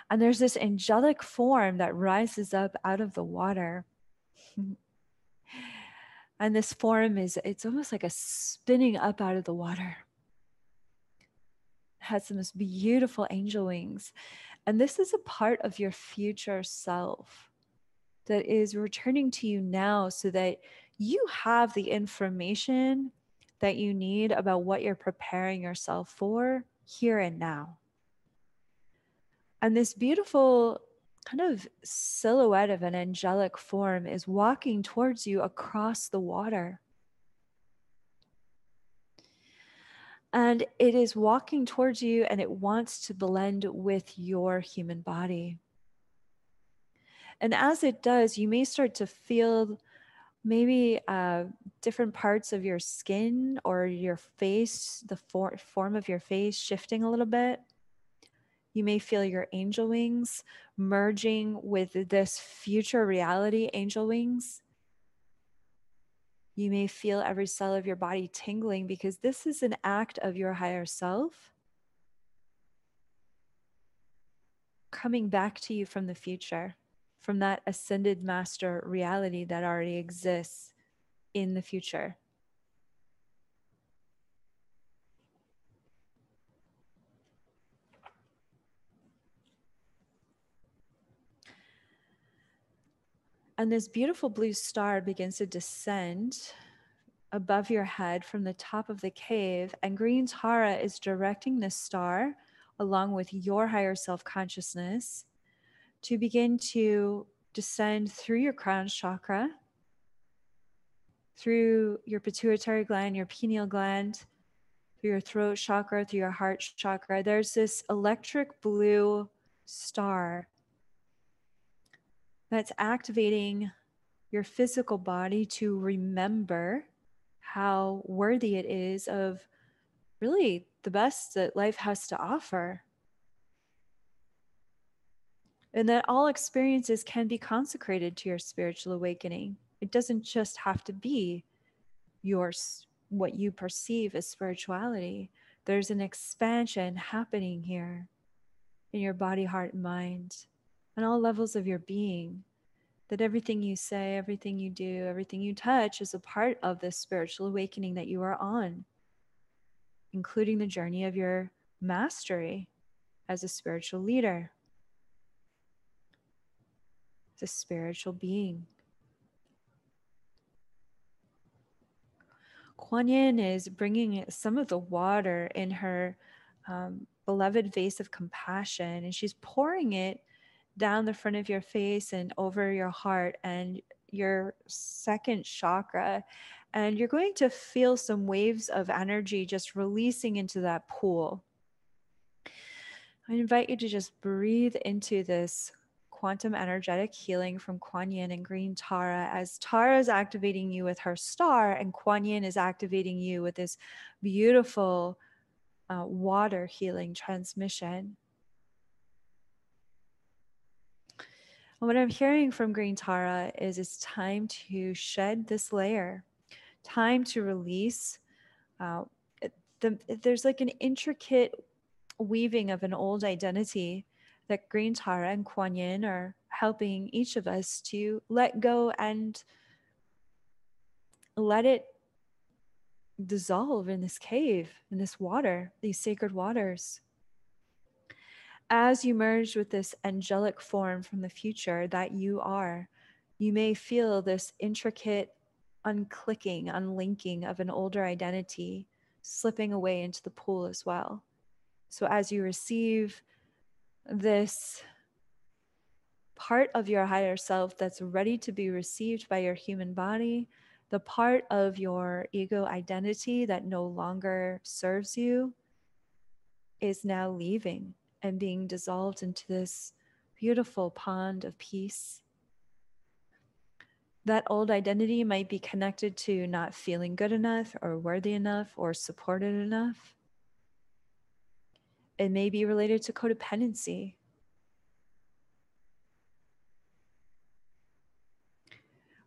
And there's this angelic form that rises up out of the water. and this form is, it's almost like a spinning up out of the water. Has the most beautiful angel wings. And this is a part of your future self that is returning to you now so that you have the information that you need about what you're preparing yourself for here and now. And this beautiful kind of silhouette of an angelic form is walking towards you across the water. And it is walking towards you and it wants to blend with your human body. And as it does, you may start to feel maybe uh, different parts of your skin or your face, the for- form of your face shifting a little bit. You may feel your angel wings merging with this future reality angel wings. You may feel every cell of your body tingling because this is an act of your higher self coming back to you from the future from that ascended master reality that already exists in the future. And this beautiful blue star begins to descend above your head from the top of the cave. And Green Tara is directing this star along with your higher self consciousness to begin to descend through your crown chakra, through your pituitary gland, your pineal gland, through your throat chakra, through your heart chakra. There's this electric blue star that's activating your physical body to remember how worthy it is of really the best that life has to offer and that all experiences can be consecrated to your spiritual awakening. It doesn't just have to be yours, what you perceive as spirituality. There's an expansion happening here in your body, heart, and mind, on all levels of your being. That everything you say, everything you do, everything you touch is a part of this spiritual awakening that you are on, including the journey of your mastery as a spiritual leader the spiritual being. Kuan Yin is bringing some of the water in her um, beloved vase of compassion, and she's pouring it down the front of your face and over your heart and your second chakra. And you're going to feel some waves of energy just releasing into that pool. I invite you to just breathe into this quantum energetic healing from Kuan Yin and Green Tara as Tara is activating you with her star and Kuan Yin is activating you with this beautiful uh, water healing transmission. And what I'm hearing from Green Tara is it's time to shed this layer, time to release. Uh, the, there's like an intricate weaving of an old identity that Green Tara and Kuan Yin are helping each of us to let go and let it dissolve in this cave, in this water, these sacred waters. As you merge with this angelic form from the future that you are, you may feel this intricate unclicking, unlinking of an older identity slipping away into the pool as well. So, as you receive this part of your higher self that's ready to be received by your human body, the part of your ego identity that no longer serves you, is now leaving and being dissolved into this beautiful pond of peace. That old identity might be connected to not feeling good enough or worthy enough or supported enough. It may be related to codependency.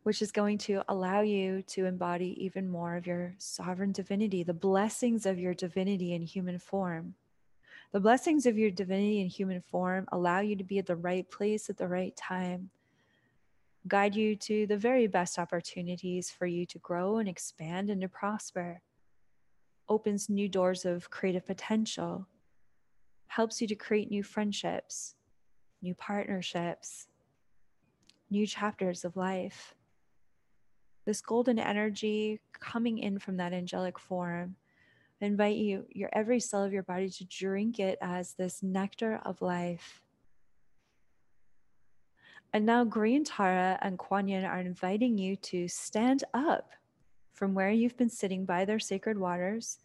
which is going to allow you to embody even more of your sovereign divinity, the blessings of your divinity in human form. The blessings of your divinity in human form allow you to be at the right place at the right time, guide you to the very best opportunities for you to grow and expand and to prosper, opens new doors of creative potential, helps you to create new friendships, new partnerships, new chapters of life. This golden energy coming in from that angelic form Invite you, your every cell of your body, to drink it as this nectar of life. And now Green Tara and Kuan Yin are inviting you to stand up from where you've been sitting by their sacred waters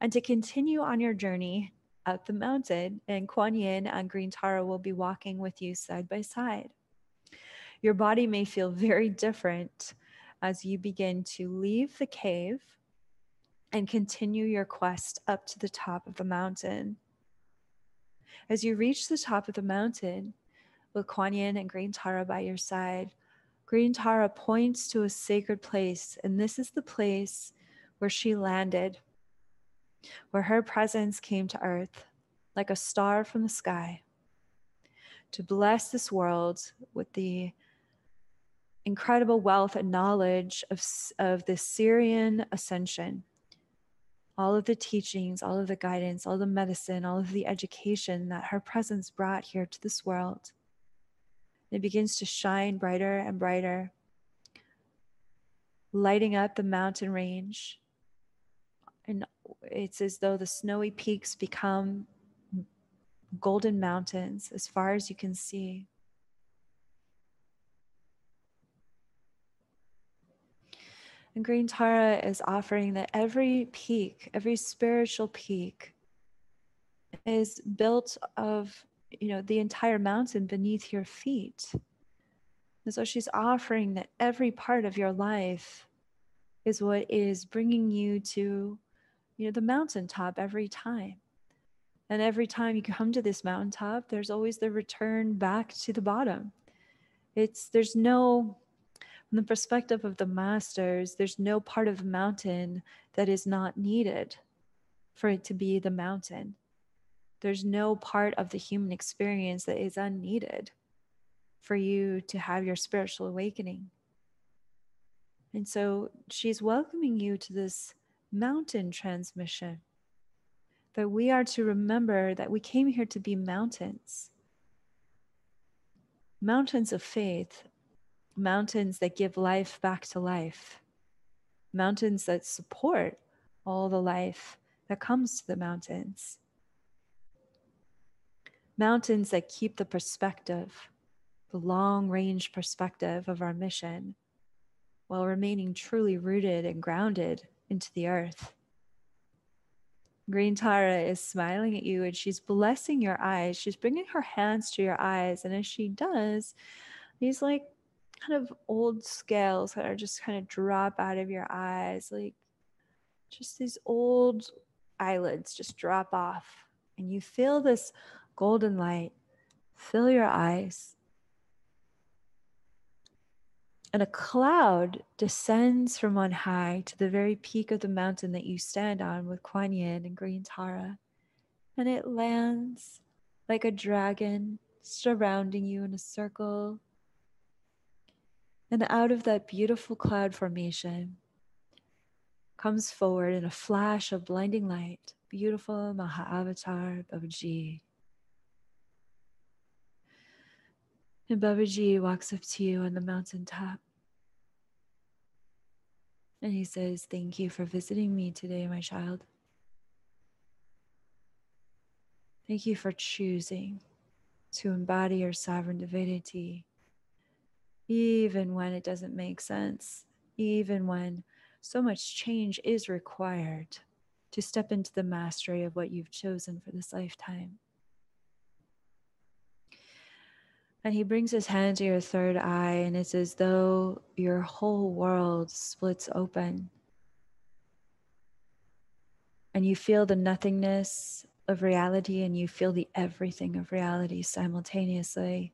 and to continue on your journey up the mountain. And Kuan Yin and Green Tara will be walking with you side by side. Your body may feel very different as you begin to leave the cave and continue your quest up to the top of the mountain. As you reach the top of the mountain, with Kuan Yin and Green Tara by your side, Green Tara points to a sacred place, and this is the place where she landed, where her presence came to earth like a star from the sky to bless this world with the incredible wealth and knowledge of, of the Sirian ascension all of the teachings, all of the guidance, all the medicine, all of the education that her presence brought here to this world. It begins to shine brighter and brighter, lighting up the mountain range. And it's as though the snowy peaks become golden mountains as far as you can see. And Green Tara is offering that every peak, every spiritual peak, is built of, you know, the entire mountain beneath your feet. And so she's offering that every part of your life is what is bringing you to, you know, the mountaintop every time. And every time you come to this mountaintop, there's always the return back to the bottom. It's there's no from the perspective of the masters, there's no part of the mountain that is not needed for it to be the mountain. There's no part of the human experience that is unneeded for you to have your spiritual awakening. And so she's welcoming you to this mountain transmission that we are to remember that we came here to be mountains, mountains of faith, mountains that give life back to life, mountains that support all the life that comes to the mountains, mountains that keep the perspective, the long range perspective of our mission, while remaining truly rooted and grounded into the earth. Green Tara is smiling at you and she's blessing your eyes. She's bringing her hands to your eyes. And as she does, he's like kind of old scales that are just kind of drop out of your eyes, like just these old eyelids just drop off, and you feel this golden light fill your eyes. And a cloud descends from on high to the very peak of the mountain that you stand on with Kuan Yin and Green Tara. And it lands like a dragon surrounding you in a circle and out of that beautiful cloud formation comes forward in a flash of blinding light, beautiful Mahavatar Babaji. And Babaji walks up to you on the mountaintop. And he says, Thank you for visiting me today, my child. Thank you for choosing to embody your sovereign divinity even when it doesn't make sense, even when so much change is required to step into the mastery of what you've chosen for this lifetime. And he brings his hand to your third eye, and it's as though your whole world splits open. And you feel the nothingness of reality, and you feel the everything of reality simultaneously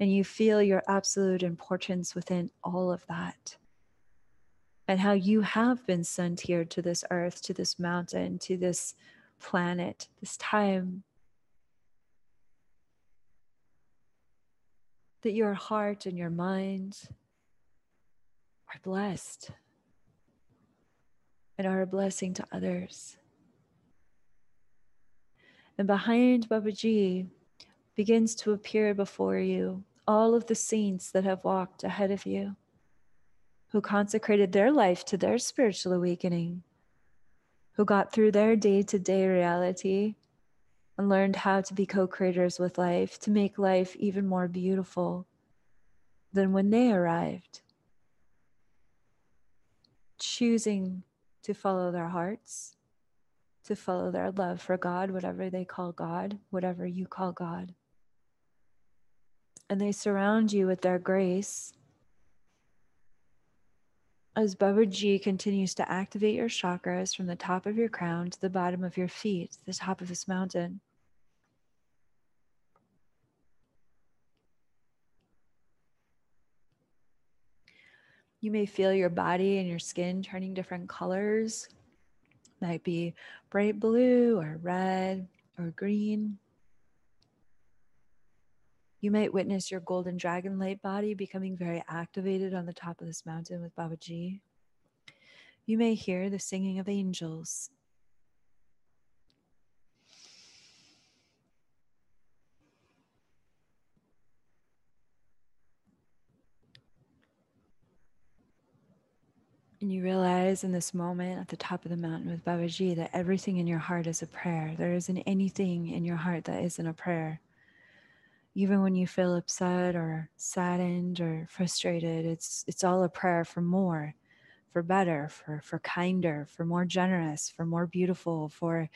And you feel your absolute importance within all of that. And how you have been sent here to this earth, to this mountain, to this planet, this time. That your heart and your mind are blessed and are a blessing to others. And behind Babaji begins to appear before you all of the saints that have walked ahead of you, who consecrated their life to their spiritual awakening, who got through their day to day reality and learned how to be co creators with life, to make life even more beautiful than when they arrived. Choosing to follow their hearts, to follow their love for God, whatever they call God, whatever you call God. And they surround you with their grace. As Babaji continues to activate your chakras from the top of your crown to the bottom of your feet, the top of this mountain. You may feel your body and your skin turning different colors. Might be bright blue or red or green. You might witness your golden dragon light body becoming very activated on the top of this mountain with Babaji. You may hear the singing of angels And you realize in this moment at the top of the mountain with Babaji that everything in your heart is a prayer. There isn't anything in your heart that isn't a prayer. Even when you feel upset or saddened or frustrated, it's it's all a prayer for more, for better, for for kinder, for more generous, for more beautiful, for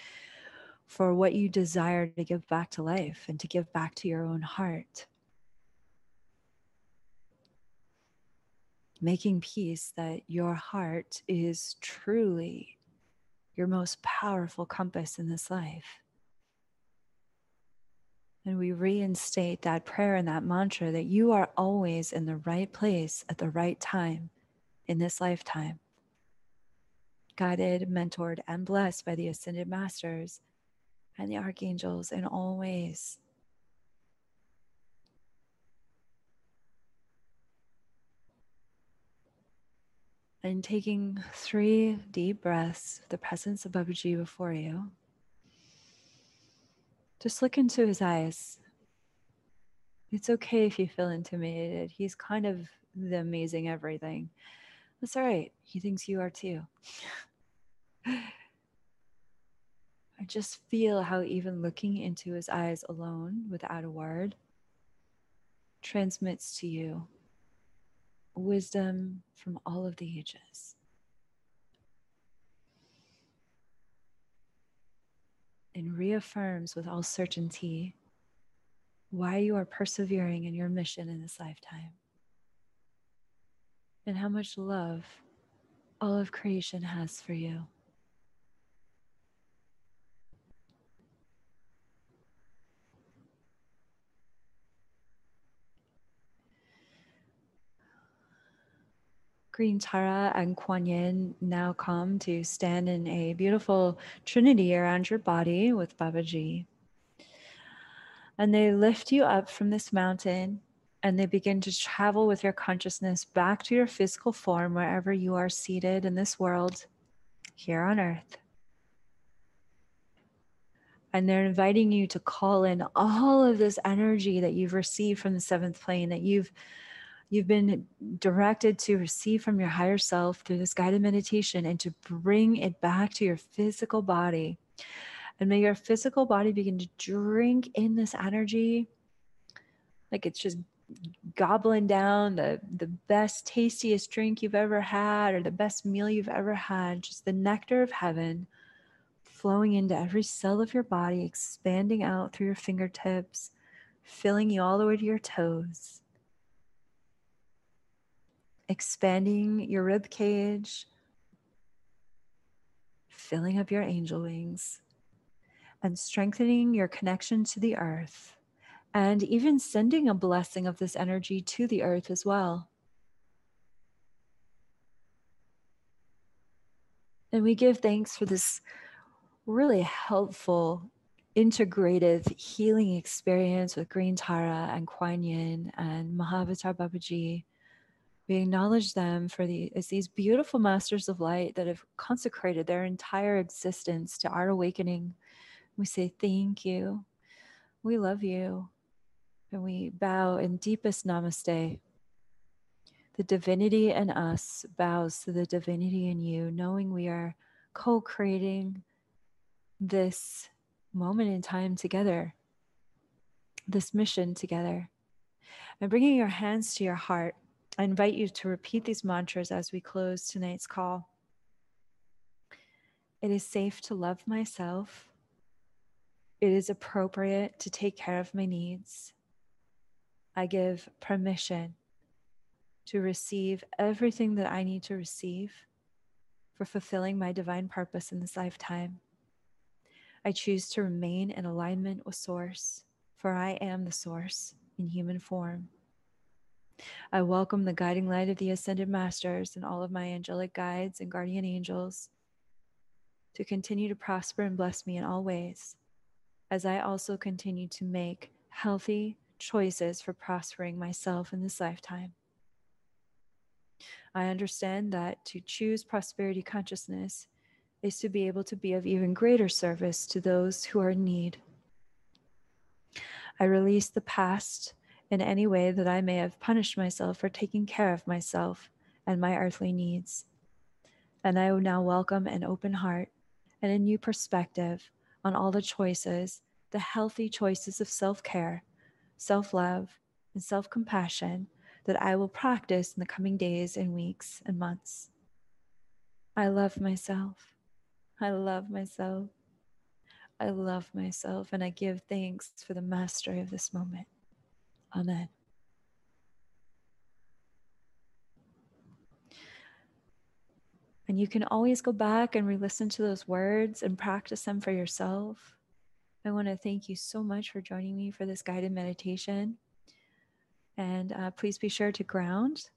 for what you desire to give back to life and to give back to your own heart. making peace that your heart is truly your most powerful compass in this life. And we reinstate that prayer and that mantra that you are always in the right place at the right time in this lifetime. Guided, mentored, and blessed by the ascended masters and the archangels in all ways. And taking three deep breaths, the presence of Babaji before you. Just look into his eyes. It's okay if you feel intimidated. He's kind of the amazing everything. That's all right. He thinks you are too. I just feel how even looking into his eyes alone without a word transmits to you wisdom from all of the ages. And reaffirms with all certainty why you are persevering in your mission in this lifetime and how much love all of creation has for you. Green Tara and Kuan Yin now come to stand in a beautiful trinity around your body with Babaji. And they lift you up from this mountain and they begin to travel with your consciousness back to your physical form wherever you are seated in this world here on earth. And they're inviting you to call in all of this energy that you've received from the seventh plane, that you've you've been directed to receive from your higher self through this guided meditation and to bring it back to your physical body. And may your physical body begin to drink in this energy like it's just gobbling down the the best tastiest drink you've ever had or the best meal you've ever had just the nectar of heaven flowing into every cell of your body expanding out through your fingertips filling you all the way to your toes expanding your rib cage, filling up your angel wings, and strengthening your connection to the earth and even sending a blessing of this energy to the earth as well. And we give thanks for this really helpful, integrative healing experience with Green Tara and Kuan Yin and Mahavatar Babaji. We acknowledge them for the as these beautiful masters of light that have consecrated their entire existence to our awakening. We say thank you. We love you. And we bow in deepest namaste. The divinity in us bows to the divinity in you, knowing we are co creating this moment in time together, this mission together. And bringing your hands to your heart, I invite you to repeat these mantras as we close tonight's call. It is safe to love myself. It is appropriate to take care of my needs. I give permission to receive everything that I need to receive for fulfilling my divine purpose in this lifetime. I choose to remain in alignment with Source, for I am the Source in human form. I welcome the guiding light of the Ascended Masters and all of my angelic guides and guardian angels to continue to prosper and bless me in all ways, as I also continue to make healthy choices for prospering myself in this lifetime. I understand that to choose prosperity consciousness is to be able to be of even greater service to those who are in need. I release the past in any way that I may have punished myself for taking care of myself and my earthly needs. And I now welcome an open heart and a new perspective on all the choices, the healthy choices of self care, self love, and self compassion that I will practice in the coming days and weeks and months. I love myself. I love myself. I love myself, and I give thanks for the mastery of this moment. Amen. And you can always go back and re listen to those words and practice them for yourself. I want to thank you so much for joining me for this guided meditation. And uh, please be sure to ground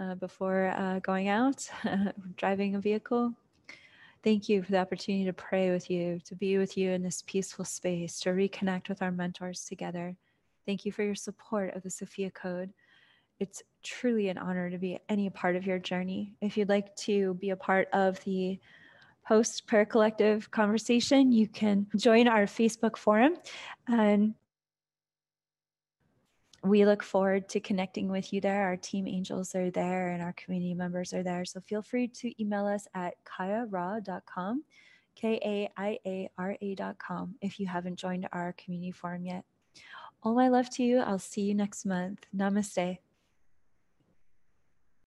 uh, before uh, going out, driving a vehicle. Thank you for the opportunity to pray with you, to be with you in this peaceful space, to reconnect with our mentors together. Thank you for your support of the Sophia Code. It's truly an honor to be any part of your journey. If you'd like to be a part of the post prayer collective conversation, you can join our Facebook forum and we look forward to connecting with you there. Our team angels are there and our community members are there. So feel free to email us at kaiara.com, K A I A R A.com, if you haven't joined our community forum yet. All my love to you. I'll see you next month. Namaste.